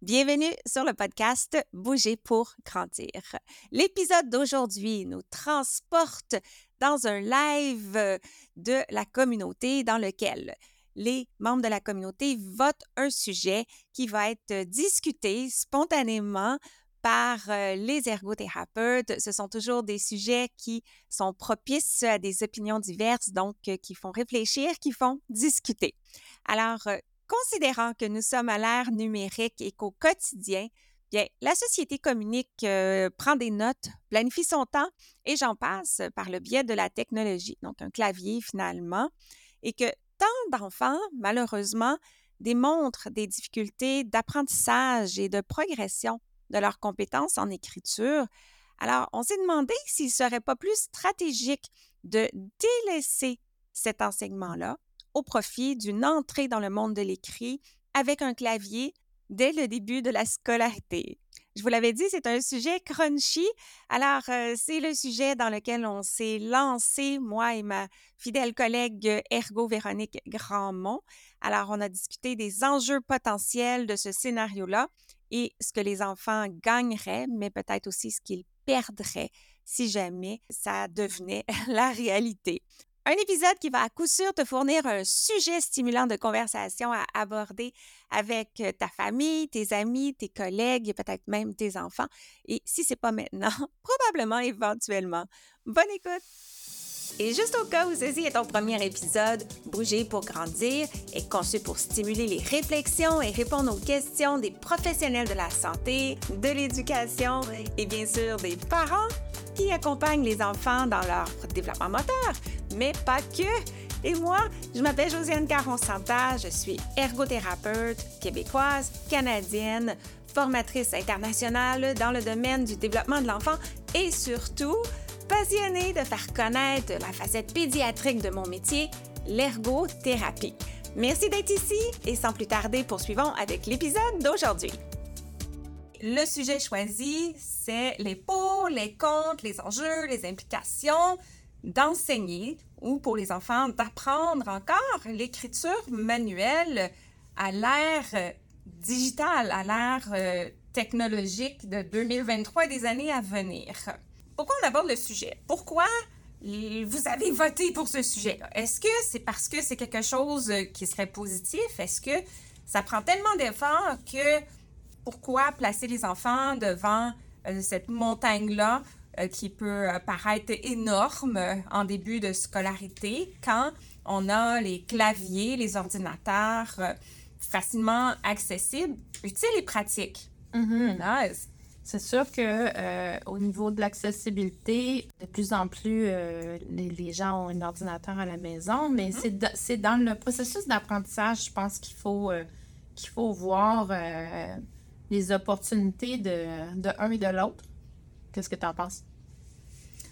Bienvenue sur le podcast Bouger pour grandir. L'épisode d'aujourd'hui nous transporte dans un live de la communauté dans lequel les membres de la communauté votent un sujet qui va être discuté spontanément par euh, les ergothérapeutes. Ce sont toujours des sujets qui sont propices à des opinions diverses, donc euh, qui font réfléchir, qui font discuter. Alors, euh, considérant que nous sommes à l'ère numérique et qu'au quotidien, bien, la société communique, prend des notes, planifie son temps et j'en passe par le biais de la technologie, donc un clavier finalement, et que tant d'enfants, malheureusement, démontrent des difficultés d'apprentissage et de progression de leurs compétences en écriture. Alors, on s'est demandé s'il serait pas plus stratégique de délaisser cet enseignement-là au profit d'une entrée dans le monde de l'écrit avec un clavier dès le début de la scolarité. Je vous l'avais dit, c'est un sujet crunchy. Alors, euh, c'est le sujet dans lequel on s'est lancé, moi et ma fidèle collègue Ergo Véronique Grandmont. Alors, on a discuté des enjeux potentiels de ce scénario-là et ce que les enfants gagneraient, mais peut-être aussi ce qu'ils perdraient si jamais ça devenait la réalité. Un épisode qui va à coup sûr te fournir un sujet stimulant de conversation à aborder avec ta famille, tes amis, tes collègues et peut-être même tes enfants. Et si c'est pas maintenant, probablement éventuellement. Bonne écoute! Et juste au cas où ceci est ton premier épisode, Bouger pour grandir est conçu pour stimuler les réflexions et répondre aux questions des professionnels de la santé, de l'éducation et bien sûr des parents qui accompagnent les enfants dans leur développement moteur, mais pas que. Et moi, je m'appelle Josiane Caron-Santa, je suis ergothérapeute québécoise, canadienne, formatrice internationale dans le domaine du développement de l'enfant et surtout passionnée de faire connaître la facette pédiatrique de mon métier, l'ergothérapie. Merci d'être ici et sans plus tarder, poursuivons avec l'épisode d'aujourd'hui. Le sujet choisi, c'est les pour, les contre, les enjeux, les implications d'enseigner ou pour les enfants d'apprendre encore l'écriture manuelle à l'ère digitale, à l'ère euh, technologique de 2023 et des années à venir pourquoi on aborde le sujet? Pourquoi vous avez voté pour ce sujet-là? Est-ce que c'est parce que c'est quelque chose euh, qui serait positif? Est-ce que ça prend tellement d'efforts que pourquoi placer les enfants devant euh, cette montagne-là euh, qui peut paraître énorme en début de scolarité quand on a les claviers, les ordinateurs facilement accessibles, utiles et pratiques? Mm-hmm. C'est sûr que euh, au niveau de l'accessibilité, de plus en plus euh, les, gens ont un ordinateur à la maison, mais mm-hmm. c'est dans le processus d'apprentissage, je pense qu'il faut euh, qu'il faut voir les opportunités de, de un et de l'autre. Qu'est-ce que tu en penses?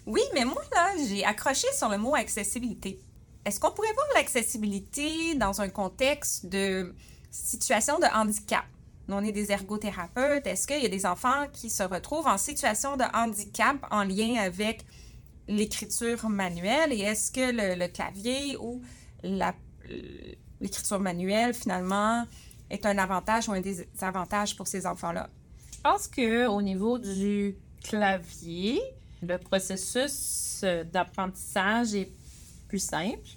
Oui, mais moi, là, j'ai accroché sur le mot accessibilité. Est-ce qu'on pourrait voir l'accessibilité dans un contexte de situation de handicap? On est des ergothérapeutes. Est-ce qu'il y a des enfants qui se retrouvent en situation de handicap en lien avec l'écriture manuelle? Et est-ce que le, clavier ou l'écriture manuelle, finalement, est un avantage ou un désavantage pour ces enfants-là? Je pense qu'au niveau du clavier, le processus d'apprentissage est plus simple.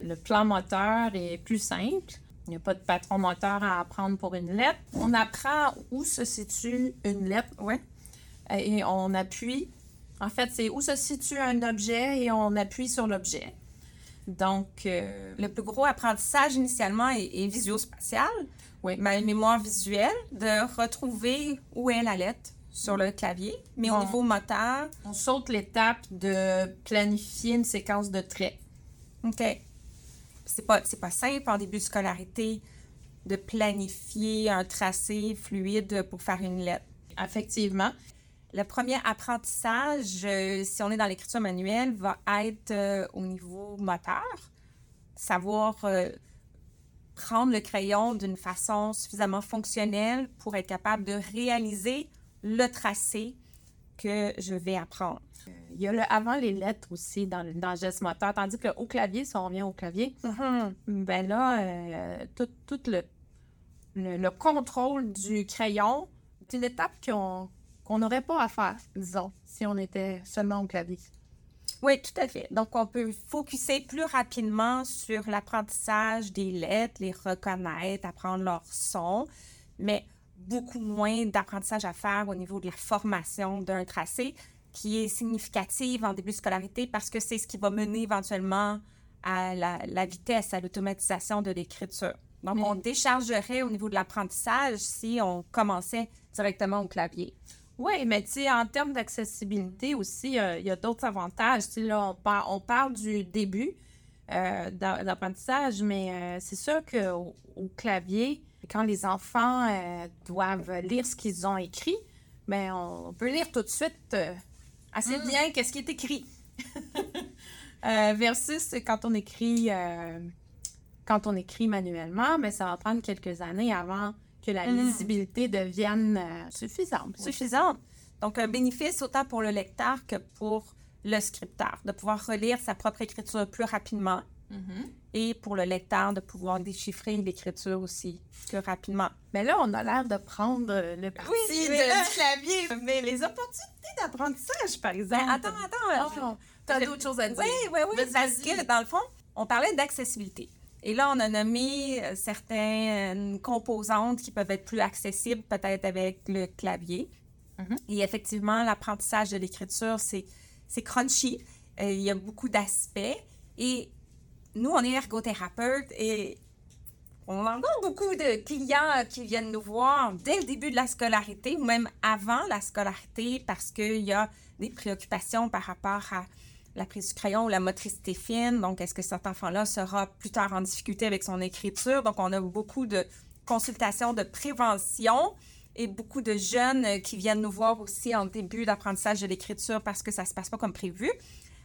Le plan moteur est plus simple. Il n'y a pas de patron moteur à apprendre pour une lettre. On apprend où se situe une lettre, ouais. Et on appuie. En fait, c'est où se situe un objet et on appuie sur l'objet. Donc, euh, le plus gros apprentissage initialement est, est visio-spatial. Oui. Ma mémoire visuelle, de retrouver où est la lettre sur le clavier, mais au niveau moteur. On saute l'étape de planifier une séquence de traits. OK c'est pas, pas simple en début de scolarité de planifier un tracé fluide pour faire une lettre. Effectivement. Le premier apprentissage, euh, si on est dans l'écriture manuelle, va être euh, au niveau moteur. Savoir euh, prendre le crayon d'une façon suffisamment fonctionnelle pour être capable de réaliser le tracé que je vais apprendre. Il y a le avant les lettres aussi dans, dans le geste moteur, tandis que au clavier, si on revient au clavier, mm-hmm. ben là, euh, tout, le, le, contrôle du crayon. C'est une étape qu'on n'aurait pas à faire, disons, si on était seulement au clavier. Oui, tout à fait. Donc, on peut focuser plus rapidement sur l'apprentissage des lettres, les reconnaître, apprendre leur son, mais beaucoup moins d'apprentissage à faire au niveau de la formation d'un tracé qui est significative en début de scolarité parce que c'est ce qui va mener éventuellement à la, vitesse, à l'automatisation de l'écriture. Donc, on déchargerait au niveau de l'apprentissage si on commençait directement au clavier. Oui, mais tu sais, en termes d'accessibilité aussi, euh, il y a d'autres avantages. Tu sais, là, on, parle du début euh, d'apprentissage, mais euh, c'est sûr qu'au au clavier, quand les enfants doivent lire ce qu'ils ont écrit, bien, on peut lire tout de suite assez mm. bien qu'est-ce qui est écrit. versus quand on écrit quand on écrit manuellement, mais ça va prendre quelques années avant que la mm. lisibilité devienne euh, suffisante. Suffisante. Donc, un bénéfice autant pour le lecteur que pour le scripteur, de pouvoir relire sa propre écriture plus rapidement. Mm-hmm. Et pour le lecteur, de pouvoir déchiffrer l'écriture aussi plus rapidement. Mais là, on a l'air de prendre le parti oui, de, clavier. Mais les opportunités d'apprentissage, par exemple. attends, attends. Oh, tu as d'autres choses à dire. Oui, oui, oui. Parce que, dans le fond, on parlait d'accessibilité. Et là, on a nommé euh, certaines composantes qui peuvent être plus accessibles, peut-être avec le clavier. Mm-hmm. Et effectivement, l'apprentissage de l'écriture, c'est, crunchy. Euh, il y a beaucoup d'aspects. Et nous, on est ergothérapeute et on a beaucoup de clients qui viennent nous voir dès le début de la scolarité ou même avant la scolarité parce qu'il y a des préoccupations par rapport à la prise du crayon ou la motricité fine. Donc, est-ce que cet enfant-là sera plus tard en difficulté avec son écriture? Donc, on a beaucoup de consultations de prévention et beaucoup de jeunes euh, qui viennent nous voir aussi en début d'apprentissage de l'écriture parce que ça ne se passe pas comme prévu.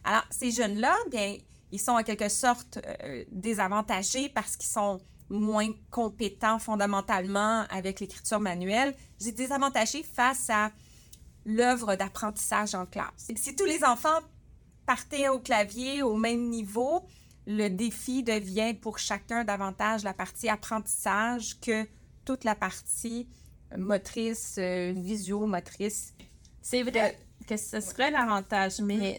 Alors, ces jeunes-là, bien, ils sont en quelque sorte euh, désavantagés parce qu'ils sont moins compétents fondamentalement avec l'écriture manuelle. J'ai désavantagés face à l'œuvre d'apprentissage en classe. Si tous les enfants partez au clavier au même niveau, le défi devient pour chacun davantage la partie apprentissage que toute la partie motrice, euh, visio-motrice. C'est vrai que ce serait l'avantage, mais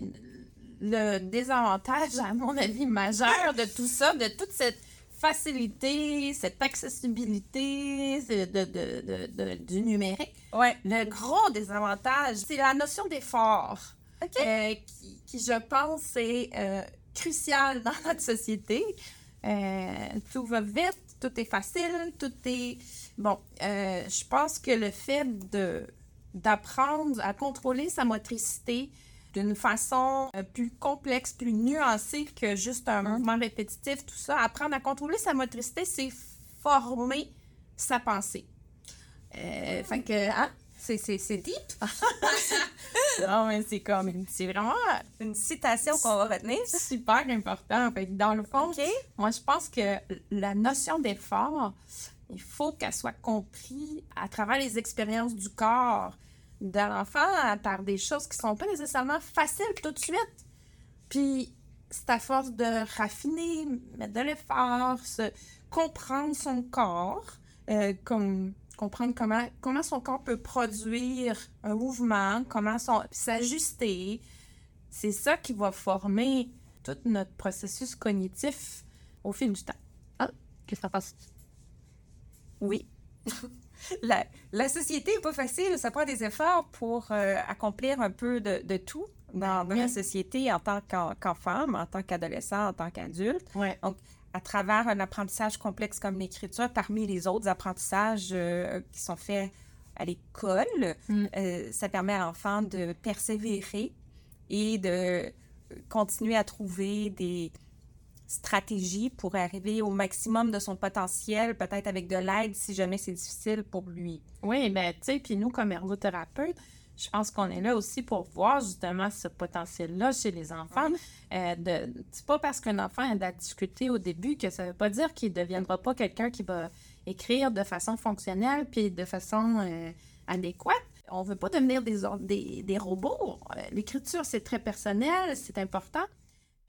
le désavantage, à mon avis, majeur de tout ça, de toute cette facilité, cette accessibilité de, du numérique, ouais. le gros désavantage, c'est la notion d'effort. Euh, qui, je pense, est euh, crucial dans notre société. Euh, tout va vite, tout est facile, tout est... Bon, je pense que le fait de d'apprendre à contrôler sa motricité d'une façon plus complexe, plus nuancée que juste un mouvement répétitif, tout ça, apprendre à contrôler sa motricité, c'est former sa pensée. Euh, fait que, hein, c'est deep. non, mais c'est comme, c'est vraiment une citation qu'on va retenir. Super important. dans le fond, moi, je pense que la notion d'effort, il faut qu'elle soit comprise à travers les expériences du corps de l'enfant par des choses qui sont pas nécessairement faciles tout de suite. Puis, c'est à force de raffiner, mettre de l'effort, comprendre son corps, euh, comme comprendre comment, comment son corps peut produire un mouvement, comment s'ajuster. C'est ça qui va former tout notre processus cognitif au fil du temps. Ah, qu'est-ce que ça passe? Oui. la, la, société n'est pas facile, ça prend des efforts pour euh, accomplir un peu de, de tout dans, la société en tant qu'enfant, en tant qu'adolescent, en tant qu'adulte. Donc, à travers un apprentissage complexe comme l'écriture, parmi les autres apprentissages euh, qui sont faits à l'école, mm. euh, ça permet à l'enfant de persévérer et de continuer à trouver des stratégies pour arriver au maximum de son potentiel, peut-être avec de l'aide si jamais c'est difficile pour lui. Oui, mais tu sais, puis nous, comme ergothérapeutes, je pense qu'on est là aussi pour voir justement ce potentiel-là chez les enfants. Euh, de, c'est pas parce qu'un enfant a de la difficulté au début que ça veut pas dire qu'il ne deviendra pas quelqu'un qui va écrire de façon fonctionnelle puis de façon euh, adéquate. On veut pas devenir des, des, des robots. Euh, l'écriture, c'est très personnel, c'est important.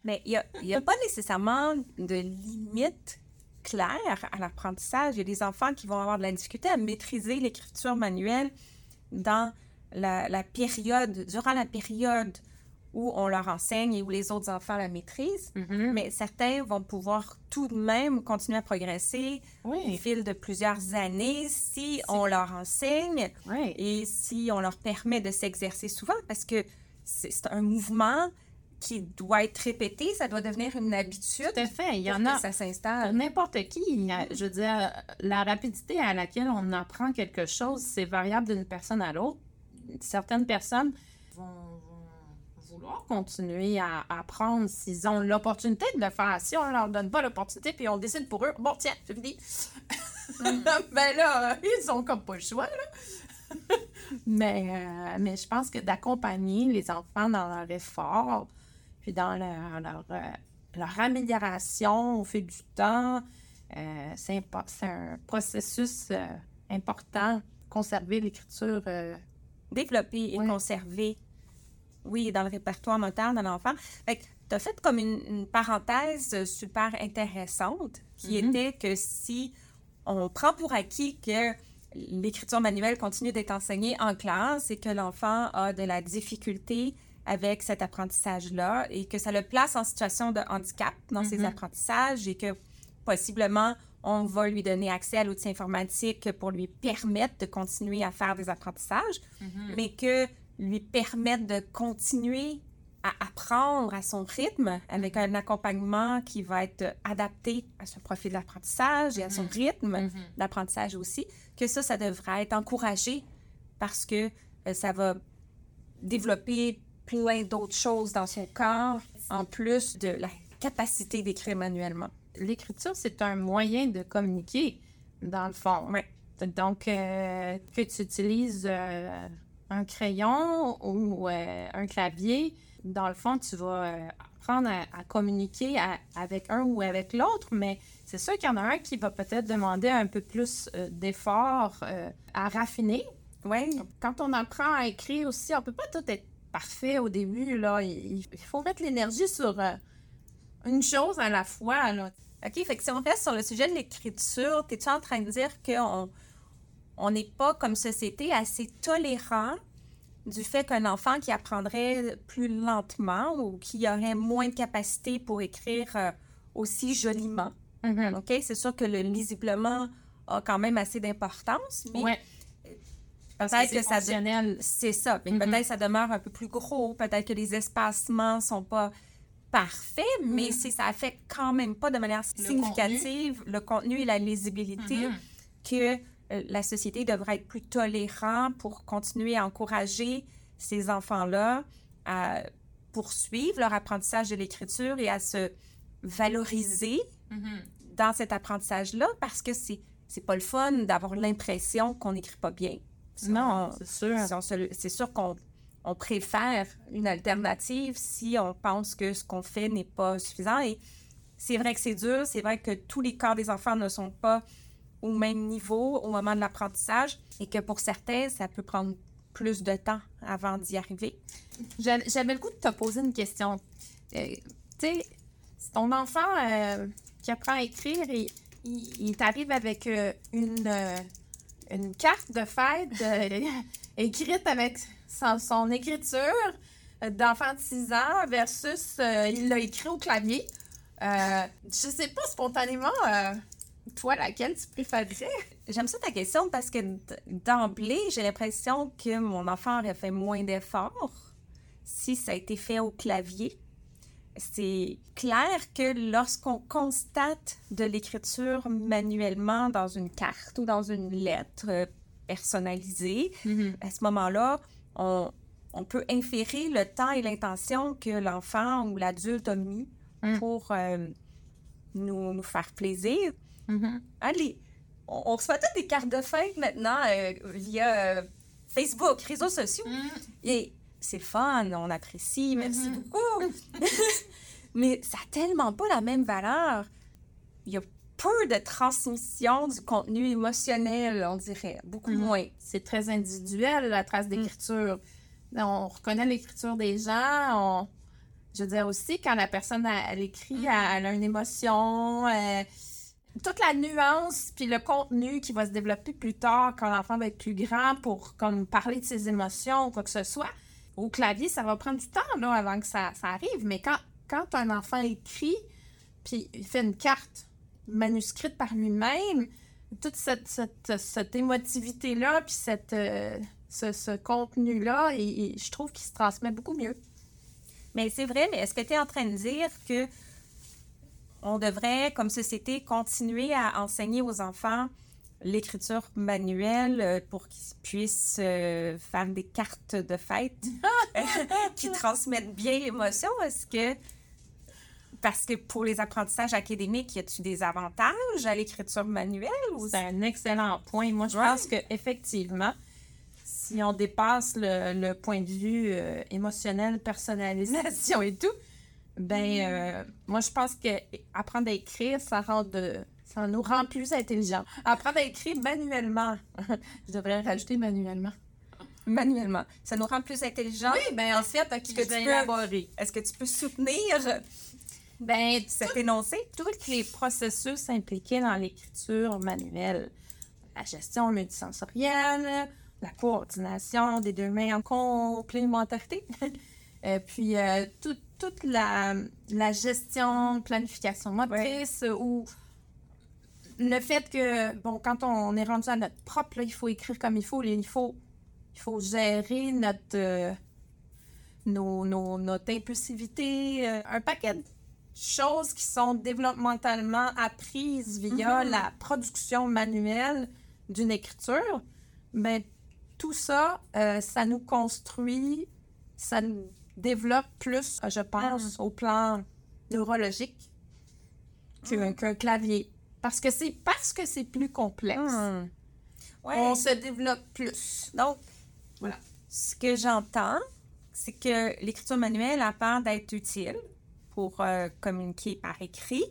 Mais il n'y a, a, pas nécessairement de limite clair à l'apprentissage. Il y a des enfants qui vont avoir de la difficulté à maîtriser l'écriture manuelle dans la, la période, durant la période où on leur enseigne et où les autres enfants la maîtrisent. Mhm. Mais certains vont pouvoir tout de même continuer à progresser au fil de plusieurs années si on leur enseigne oui. et si on leur permet de s'exercer souvent parce que c'est un mouvement qui doit être répété, ça doit devenir une habitude. Tout à fait. Il y en a ça s'installe. n'importe qui. Je veux dire, la rapidité à laquelle on apprend quelque chose, c'est variable d'une personne à l'autre. Certaines personnes vont, vouloir continuer à apprendre s'ils ont l'opportunité de le faire. Si on leur donne pas l'opportunité puis on décide pour eux, bon, tiens, c'est fini. ben là, euh, ils ont comme pas le choix, là. mais, euh, mais je pense que d'accompagner les enfants dans leur effort, puis dans leur, leur, euh, leur amélioration au fil du temps, euh, c'est impo- c'est un processus euh, important. Conserver l'écriture. euh, Développer et Ouais. conserver, oui, dans le répertoire moteur d'un enfant. Fait tu as fait comme une, une parenthèse super intéressante qui Mhm. était que si on prend pour acquis que l'écriture manuelle continue d'être enseignée en classe et que l'enfant a de la difficulté avec cet apprentissage-là et que ça le place en situation de handicap dans ses Mhm. apprentissages et que possiblement on va lui donner accès à l'outil informatique pour lui permettre de continuer à faire des apprentissages, mais que lui permettre de continuer à apprendre à son rythme avec un accompagnement qui va être adapté à son profil d'apprentissage et à son Mhm. rythme Mhm. d'apprentissage aussi, que ça, ça devrait être encouragé parce que euh, ça va développer plein d'autres choses dans son corps en plus de la capacité d'écrire manuellement. L'écriture, c'est un moyen de communiquer, dans le fond. Ouais. Donc, euh, que tu utilises euh, un crayon ou euh, un clavier, dans le fond, tu vas apprendre à, à communiquer à- avec un ou avec l'autre, mais c'est sûr qu'il y en a un qui va peut-être demander un peu plus d'efforts à raffiner. Oui, Quand on apprend à écrire aussi, on peut pas tout être parfait au début. Là. Il, il faut mettre l'énergie sur euh, une chose à la fois. Là. OK, fait que si on reste sur le sujet de l'écriture, es-tu en train de dire qu'on on n'est pas, comme société, assez tolérant du fait qu'un enfant qui apprendrait plus lentement ou qui aurait moins de capacité pour écrire euh, aussi joliment? OK, c'est sûr que le lisiblement a quand même assez d'importance, mais Ouais. Peut-être que que c'est ça... C'est ça. Mhm. Peut-être que ça demeure un peu plus gros, peut-être que les espacements sont pas parfaits, mais c'est ça affecte quand même pas de manière Le significative le contenu et la lisibilité Mhm. que euh, la société devrait être plus tolérant pour continuer à encourager ces enfants-là à poursuivre leur apprentissage de l'écriture et à se valoriser Mhm. dans cet apprentissage-là parce que c'est c'est pas le fun d'avoir l'impression qu'on n'écrit pas bien. Si Non, on- c'est sûr. si on se- C'est sûr qu'on on préfère une alternative si on pense que ce qu'on fait n'est pas suffisant. Et c'est vrai que c'est dur, c'est vrai que tous les corps des enfants ne sont pas au même niveau au moment de l'apprentissage et que pour certains, ça peut prendre plus de temps avant d'y arriver. J'a- J'avais le goût de te poser une question. Euh, tu sais, ton enfant euh, qui apprend à écrire, il, il, il t'arrive avec euh, une, une carte de fête euh, écrite avec son, écriture d'enfant de 6 ans versus euh, il l'a écrit au clavier. Euh, je sais pas spontanément, euh, toi, laquelle tu préférerais? J'aime ça ta question parce que d'emblée, j'ai l'impression que mon enfant aurait fait moins d'efforts si ça a été fait au clavier. C'est clair que lorsqu'on constate de l'écriture manuellement dans une carte ou dans une lettre personnalisée, à ce moment-là, on, on peut inférer le temps et l'intention que l'enfant ou l'adulte a mis Mm. pour euh, nous, nous faire plaisir. Mhm. Les- on, on reçoit toutes des cartes de fête maintenant euh, via euh, Facebook, réseaux sociaux. Et c'est fun, on apprécie, merci Mhm. beaucoup. Mais ça n'a tellement pas la même valeur. Il y a peu de transmission du contenu émotionnel, on dirait, beaucoup Mhm. moins. c'est très individuel, la trace d'écriture. On reconnaît l'écriture des gens. On... Je veux dire aussi, quand la personne, elle, elle écrit, elle, elle a une émotion. toute la nuance puis le contenu qui va se développer plus tard quand l'enfant va être plus grand pour comme parler de ses émotions ou quoi que ce soit. Au clavier, ça va prendre du temps là, avant que ça, arrive, mais quand, quand un enfant écrit puis il fait une carte manuscrite par lui-même, toute cette, cette, cette émotivité-là puis euh, ce, contenu-là, je trouve qu'il se transmet beaucoup mieux. Mais c'est vrai, mais est-ce que tu es en train de dire que on devrait, comme société, continuer à enseigner aux enfants l'écriture manuelle euh, pour qu'ils puissent euh, faire des cartes de fête qui transmettent bien l'émotion? Est-ce que parce que pour les apprentissages académiques, y a-t-il des avantages à l'écriture manuelle? Ou... C'est un excellent point. Moi, je Ouais. pense qu'effectivement, si on dépasse le, le point de vue euh, émotionnel, personnalisation et tout, ben, euh, moi, je pense que apprendre à écrire, ça rend de, ça nous rend plus intelligents. Apprendre à écrire manuellement. je devrais rajouter manuellement. Manuellement. Ça nous rend plus intelligents. Oui, ben en fait, ok, que tu peux-. Est-ce que tu peux soutenir Ben, cet énoncé? tous les processus impliqués dans l'écriture manuelle. La gestion multisensorielle, la coordination des deux mains en complémentarité, Euh, puis euh, tout- toute la, la gestion, planification motrice, ou le fait que, bon, quand on est rendu à notre propre, là, il faut écrire comme il faut, il faut, il faut gérer notre, euh, nos, nos- notre impulsivité, euh, un paquet de choses qui sont développementalement apprises via Mhm. la production manuelle d'une écriture, mais tout ça, euh, ça nous construit, ça nous développe plus, je pense, au plan neurologique qu'un qu'un clavier. Parce que c'est parce que c'est plus complexe. Ouais. on se développe plus. Donc, Voilà. ce que j'entends, c'est que l'écriture manuelle, à part d'être utile pour euh, communiquer par écrit,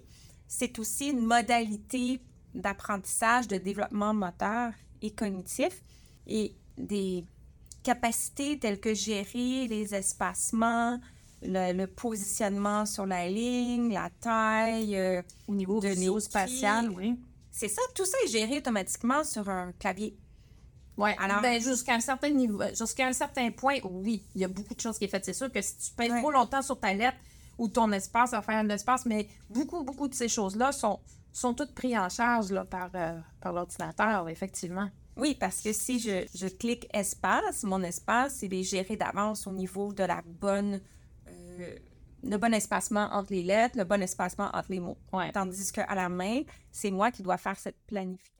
c'est aussi une modalité d'apprentissage, de développement moteur et cognitif et des capacités telles que gérer les espacements, le, le positionnement sur la ligne, la taille. euh, Au niveau de néo-spatial, oui. c'est ça, tout ça est géré automatiquement sur un clavier. Oui, Alors- ben, jusqu'à un certain niveau, jusqu'à un certain point, oui, il y a beaucoup de choses qui est faites. C'est sûr que si tu pèses Ouais. trop longtemps sur ta lettre ou ton espace, ça va faire un espace, mais beaucoup, beaucoup de ces choses-là sont, sont toutes prises en charge là, par, euh, par l'ordinateur, effectivement. Oui, parce que si je, je clique espace, mon espace, il est géré d'avance au niveau de la bonne, euh, le bon espacement entre les lettres, le bon espacement entre les mots. Ouais. Tandis qu'à la main, c'est moi qui dois faire cette planification.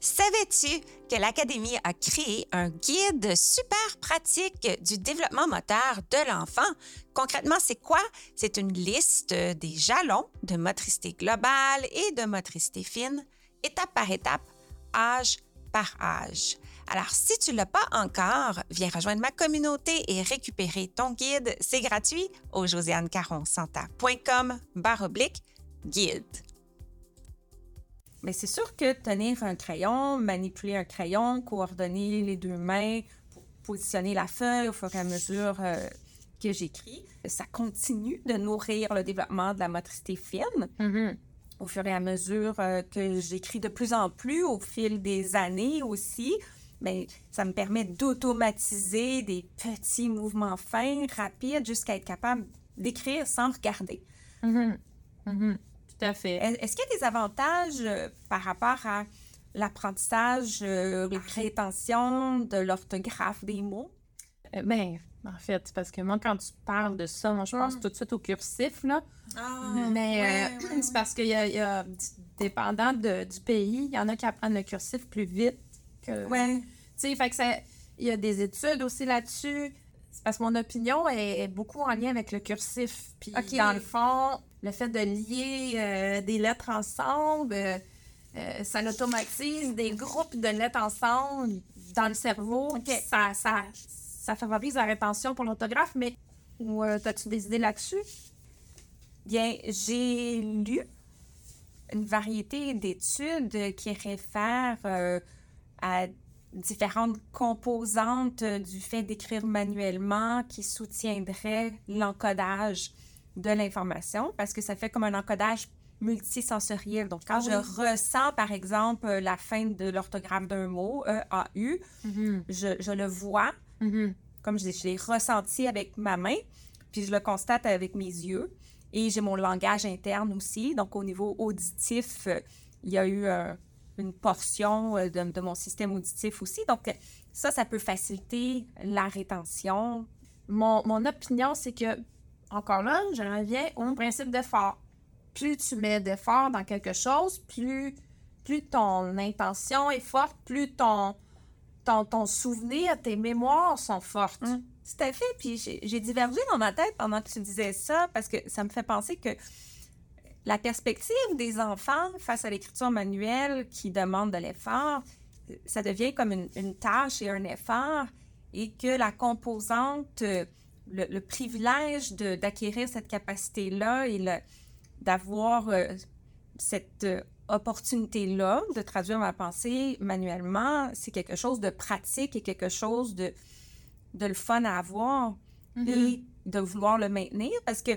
Savais-tu que l'Académie a créé un guide super pratique du développement moteur de l'enfant? Concrètement, c'est quoi? C'est une liste des jalons de motricité globale et de motricité fine, étape par étape, âge par âge. Alors, si tu ne l'as pas encore, viens rejoindre ma communauté et récupérer ton guide. C'est gratuit au josianecaronsanta.com barre oblique guide. Mais c'est sûr que tenir un crayon, manipuler un crayon, coordonner les deux mains pour positionner la feuille au fur et à mesure euh, que j'écris, ça continue de nourrir le développement de la motricité fine au fur et à mesure euh, que j'écris de plus en plus au fil des années aussi. Mais ça me permet d'automatiser des petits mouvements fins, rapides, jusqu'à être capable d'écrire sans regarder. Mhm. Mhm. Tout à fait. Est- Est-ce qu'il y a des avantages euh, par rapport à l'apprentissage, euh, la rétention de l'orthographe des mots? Euh, ben, en fait, parce que moi, quand tu parles de ça, moi, je pense Mm. tout de suite au cursif, là. Ah, Mais euh, c'est parce qu'il y a, il y a- dépendant de- du pays, il y en a qui apprennent le cursif plus vite que. Ouais. Tu sais, fait que ça, il y a des études aussi là-dessus. C'est parce que mon opinion est, est beaucoup en lien avec le cursif. Puis, dans le fond, le fait de lier euh, des lettres ensemble, euh, euh, ça automatise des groupes de lettres ensemble dans le cerveau. Ça, ça, ça favorise la rétention pour l'orthographe, mais ou, as-tu des idées là-dessus? Bien, j'ai lu une variété d'études qui réfèrent à différentes composantes euh, du fait d'écrire manuellement qui soutiendraient l'encodage de l'information parce que ça fait comme un encodage multisensoriel. Donc, quand je ressens, par exemple, la fin de l'orthographe d'un mot, E-A-U, Mhm. je, je le vois, Mhm. comme je, dis, je l'ai ressenti avec ma main, puis je le constate avec mes yeux. Et j'ai mon langage interne aussi. Donc, au niveau auditif, euh, il y a eu euh, une portion euh, de, de mon système auditif aussi. Donc, euh, ça, ça peut faciliter la rétention. Mon, mon opinion, c'est que, encore là, je reviens au principe d'effort. Plus tu mets d'effort dans quelque chose, plus, plus ton intention est forte, plus ton, ton, ton souvenir, tes mémoires sont fortes. Hum. Tout à fait. Puis j'ai j'ai divergé dans ma tête pendant que tu disais ça parce que ça me fait penser que la perspective des enfants face à l'écriture manuelle qui demande de l'effort, ça devient comme une, une tâche et un effort et que la composante, euh, le, le privilège de- d'acquérir cette capacité-là et le- d'avoir euh, cette euh, opportunité-là de traduire ma pensée manuellement, c'est quelque chose de pratique et quelque chose de, de le fun à avoir et de vouloir le maintenir parce que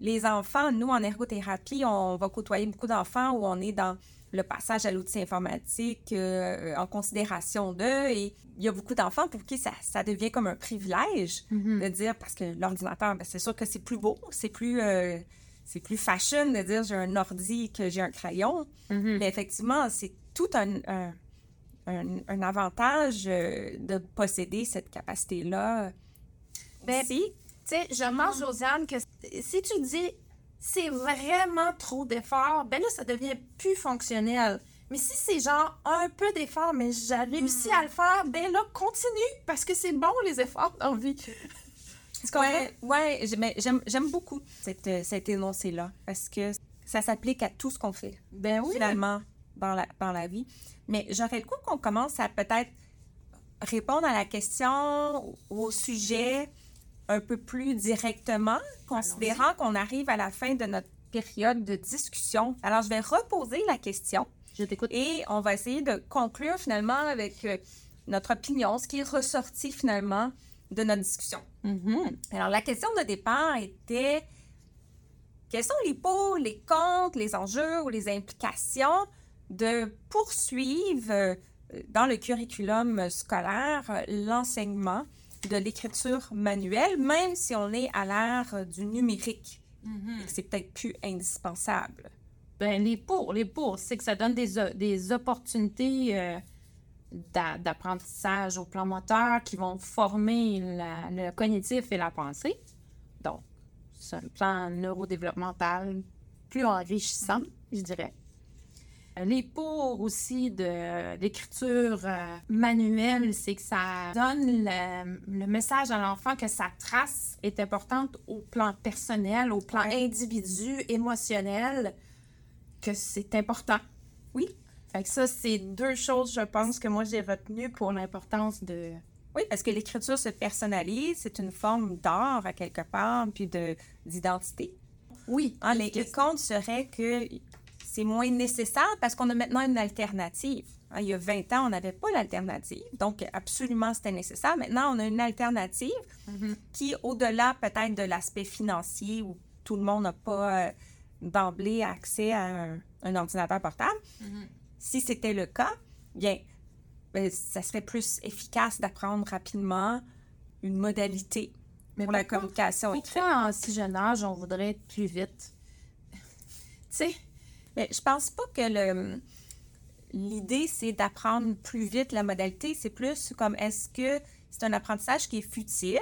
les enfants, nous, en ergothérapie, on va côtoyer beaucoup d'enfants où on est dans le passage à l'outil informatique euh, en considération d'eux et il y a beaucoup d'enfants pour qui ça, ça devient comme un privilège Mhm. de dire parce que l'ordinateur, ben, c'est sûr que c'est plus beau, c'est plus, euh, c'est plus fashion de dire j'ai un ordi que j'ai un crayon. Mhm. Mais effectivement, c'est tout un, un, un- un avantage euh, de posséder cette capacité-là. Ben. Tu sais, je mange, Josiane, que si tu dis c'est vraiment trop d'efforts, ben là, ça devient plus fonctionnel. Mais si c'est genre un peu d'effort, mais j'ai réussi à le faire, ben là, continue, parce que c'est bon les efforts dans la vie. Tu comprends? Ouais, ouais, j'aime, j'aime beaucoup cette, euh, cet énoncé-là parce que ça s'applique à tout ce qu'on fait, Ben oui. finalement, dans la, dans la vie. Mais j'aurais le coup qu'on commence à peut-être répondre à la question, au sujet un peu plus directement, considérant qu'on arrive à la fin de notre période de discussion. Alors, je vais reposer la question Je t'écoute. et on va essayer de conclure finalement avec euh, notre opinion, ce qui est ressorti finalement de notre discussion. Mhm. Alors, la question de départ était quels sont les pour, les contre, les enjeux ou les implications de poursuivre euh, dans le curriculum scolaire euh, l'enseignement? De l'écriture manuelle, même si on est à l'ère euh, du numérique et que c'est peut-être plus indispensable. Ben, les pour, les pour, c'est que ça donne des, o- des opportunités euh, d'a- d'apprentissage au plan moteur qui vont former la- le cognitif et la pensée. Donc, c'est un plan neurodéveloppemental plus enrichissant, je dirais. Les pour aussi de l'écriture euh, manuelle, c'est que ça donne le, le message à l'enfant que sa trace est importante au plan personnel, au plan individu, émotionnel, que c'est important. Oui. Fait que ça, c'est deux choses, je pense, que moi j'ai retenues pour l'importance de. Oui, parce que l'écriture se personnalise, c'est une forme d'art à quelque part, puis de d'identité. Oui. Ah, les, les comptes seraient que c'est moins nécessaire parce qu'on a maintenant une alternative. Hein, il y a 20 ans, on n'avait pas l'alternative. Donc, absolument, c'était nécessaire. Maintenant, on a une alternative Mhm. qui, au-delà peut-être de l'aspect financier où tout le monde n'a pas euh, d'emblée accès à un, un ordinateur portable, Mhm. si c'était le cas, bien, ben, ça serait plus efficace d'apprendre rapidement une modalité Mais pour la communication. Pourquoi en si jeune âge, on voudrait être plus vite? tu sais, Mais je pense pas que le l'idée c'est d'apprendre plus vite la modalité, c'est plus comme est-ce que c'est un apprentissage qui est futile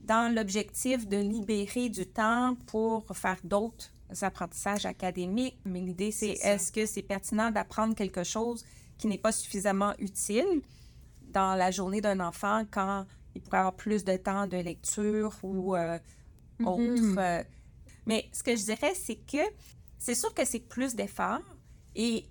dans l'objectif de libérer du temps pour faire d'autres apprentissages académiques? Mais l'idée c'est est-ce que c'est pertinent d'apprendre quelque chose qui n'est pas suffisamment utile dans la journée d'un enfant quand il pourrait avoir plus de temps de lecture ou euh, Mhm. autre. euh? Mais ce que je dirais, c'est que c'est sûr que c'est plus d'efforts et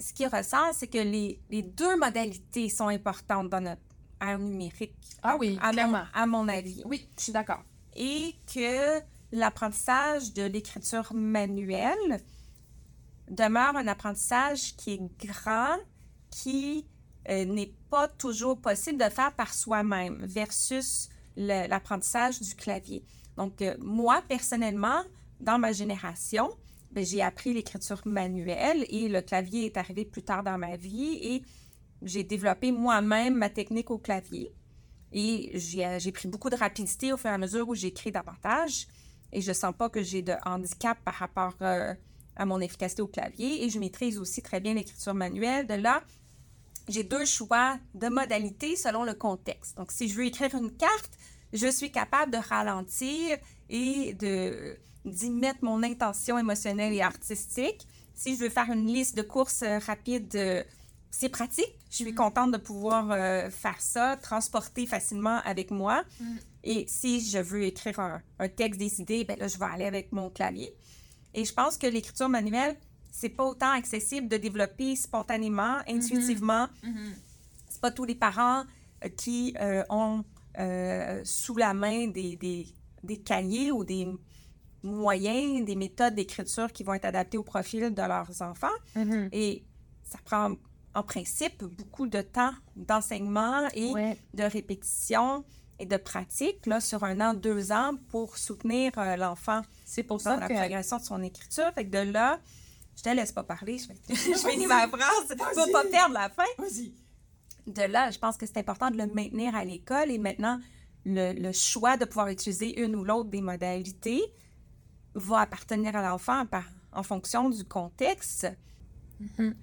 ce qui ressort, c'est que les, les deux modalités sont importantes dans notre ère numérique, Ah oui, à mon, clairement. à mon avis. Oui, je suis d'accord. Et que l'apprentissage de l'écriture manuelle demeure un apprentissage qui est grand, qui euh, n'est pas toujours possible de faire par soi-même versus l'apprentissage du clavier. Donc, euh, moi, personnellement, dans ma génération, j'ai appris l'écriture manuelle et le clavier est arrivé plus tard dans ma vie et j'ai développé moi-même ma technique au clavier. Et j'ai pris beaucoup de rapidité au fur et à mesure où j'écris davantage. Et je sens pas que j'ai de handicap par rapport euh, à mon efficacité au clavier. Et je maîtrise aussi très bien l'écriture manuelle. De là, j'ai deux choix de modalités selon le contexte. Donc, si je veux écrire une carte, je suis capable de ralentir et de d'y mettre mon intention émotionnelle et artistique. Si je veux faire une liste de courses euh, rapides, euh, c'est pratique. Je suis mm. contente de pouvoir euh, faire ça, transporter facilement avec moi. Mm. Et si je veux écrire un, texte décidé, ben là, je vais aller avec mon clavier. Et je pense que l'écriture manuelle, c'est pas autant accessible de développer spontanément, mm-hmm. intuitivement. Mm-hmm. C'est pas tous les parents qui ont sous la main des, des, des cahiers ou des moyens, des méthodes d'écriture qui vont être adaptées au profil de leurs enfants. Mm-hmm. Et ça prend en principe beaucoup de temps d'enseignement et de répétition et de pratique là, sur un an, deux ans pour soutenir euh, l'enfant. C'est pour ça la progression de son écriture. Fait que de là, je te laisse pas parler, je, je finis ma phrase pour pas perdre la fin. De là, je pense que c'est important de le maintenir à l'école et maintenant, le, le, choix de pouvoir utiliser une ou l'autre des modalités va appartenir à l'enfant en fonction du contexte. Mm-hmm.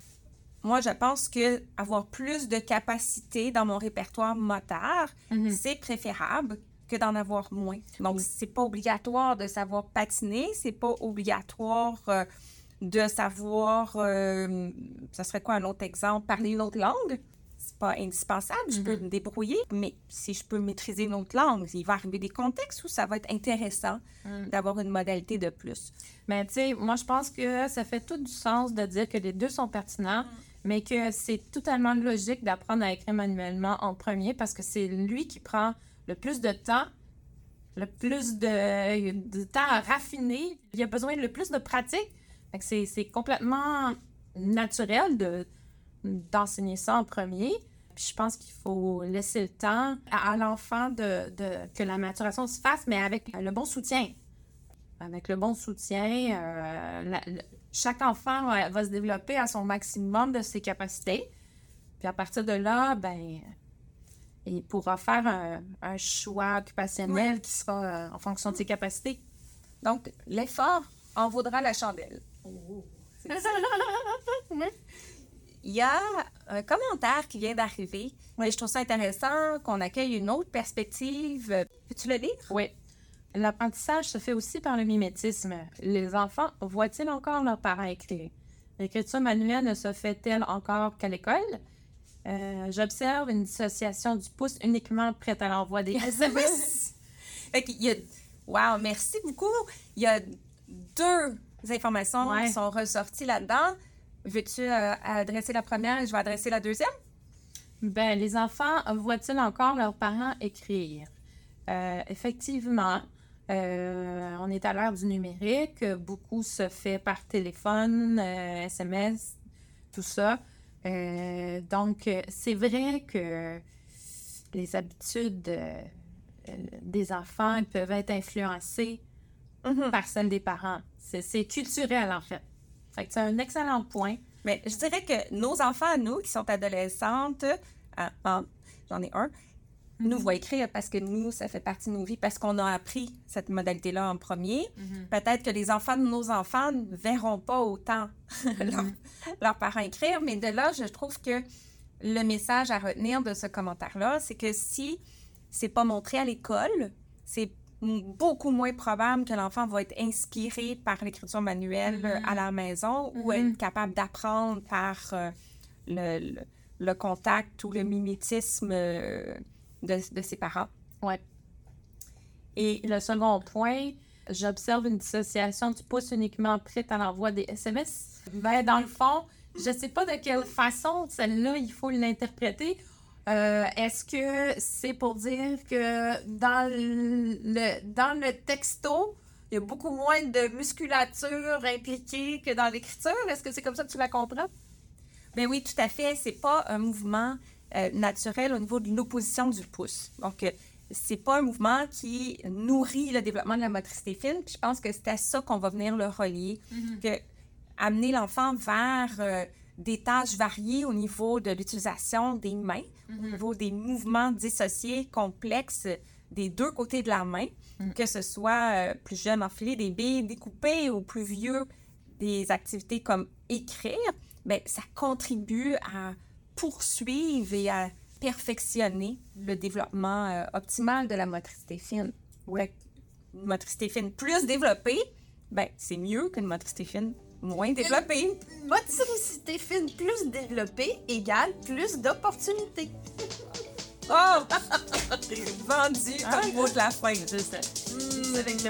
Moi, je pense que avoir plus de capacité dans mon répertoire moteur, mm-hmm. c'est préférable que d'en avoir moins. Donc, c'est pas obligatoire de savoir patiner, c'est pas obligatoire euh, de savoir, euh, ça serait quoi un autre exemple, parler une autre langue? Pas indispensable, je peux mhm. me débrouiller, mais si je peux maîtriser une autre langue, il va arriver des contextes où ça va être intéressant mhm. d'avoir une modalité de plus. Mais tu sais, moi, je pense que ça fait tout du sens de dire que les deux sont pertinents, mhm. mais que c'est totalement logique d'apprendre à écrire manuellement en premier parce que c'est lui qui prend le plus de temps, le plus de, de temps à raffiner, il a besoin de le plus de pratique. C'est complètement naturel de d'enseigner ça en premier. Puis je pense qu'il faut laisser le temps à, l'enfant de, que la maturation se fasse, mais avec le bon soutien. Avec le bon soutien, euh, chaque enfant va, se développer à son maximum de ses capacités. Puis à partir de là, ben, il pourra faire un, choix occupationnel qui sera euh, en fonction de ses capacités. Donc, l'effort en vaudra la chandelle. Oh. Il y a un commentaire qui vient d'arriver. je trouve ça intéressant qu'on accueille une autre perspective. Peux-tu le lire? Oui. L'apprentissage se fait aussi par le mimétisme. Les enfants voient-ils encore leurs parents écrire? L'écriture manuelle ne se fait-elle encore qu'à l'école? Euh, j'observe une dissociation du pouce uniquement prête à l'envoi des SMS. Wow, merci beaucoup. Il y a deux informations qui sont ressorties là-dedans. Veux-tu euh, adresser la première et je vais adresser la deuxième? Ben, les enfants voient-ils encore leurs parents écrire? Euh, effectivement, euh, on est à l'ère du numérique. Beaucoup se fait par téléphone, SMS, tout ça. donc, c'est vrai que les habitudes des enfants peuvent être influencées mm-hmm. par celles des parents. C'est culturel, en fait c'est un excellent point. Mais je dirais que nos enfants, nous, qui sont adolescentes, euh, j'en ai un, nous voient écrire parce que nous, ça fait partie de nos vies, parce qu'on a appris cette modalité-là en premier. Mhm. Peut-être que les enfants de nos enfants ne verront pas autant mhm. leurs parents écrire, mais de là, je trouve que le message à retenir de ce commentaire-là, c'est que si c'est pas montré à l'école, c'est beaucoup moins probable que l'enfant va être inspiré par l'écriture manuelle euh, à mm-hmm. la maison ou mm-hmm. être capable d'apprendre par euh, le, le, contact ou le mimétisme euh, de, de, ses parents. Ouais. Et le second point, j'observe une dissociation du pouce uniquement prête à l'envoi des SMS. Ben, dans le fond, je ne sais pas de quelle façon celle-là, il faut l'interpréter. Euh, est-ce que c'est pour dire que dans le, dans le texto, il y a beaucoup moins de musculature impliquée que dans l'écriture? Est-ce que c'est comme ça que tu la comprends? Bien oui, tout à fait. C'est pas un mouvement euh, naturel au niveau de l'opposition du pouce. Donc, euh, c'est pas un mouvement qui nourrit le développement de la motricité fine. Puis je pense que c'est à ça qu'on va venir le relier, que amener l'enfant vers euh, des tâches variées au niveau de l'utilisation des mains, au niveau des mouvements dissociés complexes des deux côtés de la main, que ce soit euh, plus jeune enfiler des billes, découper ou plus vieux des activités comme écrire, bien, ça contribue à poursuivre et à perfectionner le développement euh, optimal de la motricité fine. Ouais. Une motricité fine plus développée, ben, c'est mieux qu'une motricité fine moins développée. Une motricité fine plus développée égale plus d'opportunités. Oh! Vendu comme mot de la fin. Ça. C'est avec le.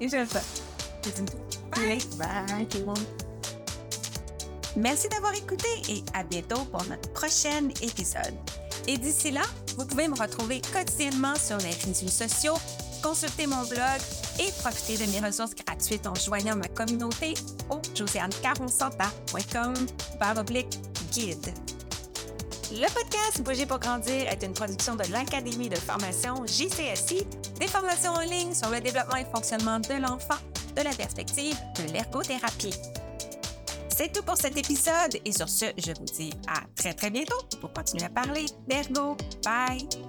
Et j'aime ça. Bye. Bye tout le monde. Merci d'avoir écouté et à bientôt pour notre prochain épisode. Et d'ici là, vous pouvez me retrouver quotidiennement sur les réseaux sociaux, consulter mon blog et profiter de mes ressources gratuites en joignant ma communauté au josianecaronsanta.com oblique guide. Le podcast Bouger pour grandir est une production de l'Académie de formation JCSI, des formations en ligne sur le développement et fonctionnement de l'enfant de la perspective de l'ergothérapie. C'est tout pour cet épisode et sur ce, je vous dis à très très bientôt pour continuer à parler d'ergo. Bye!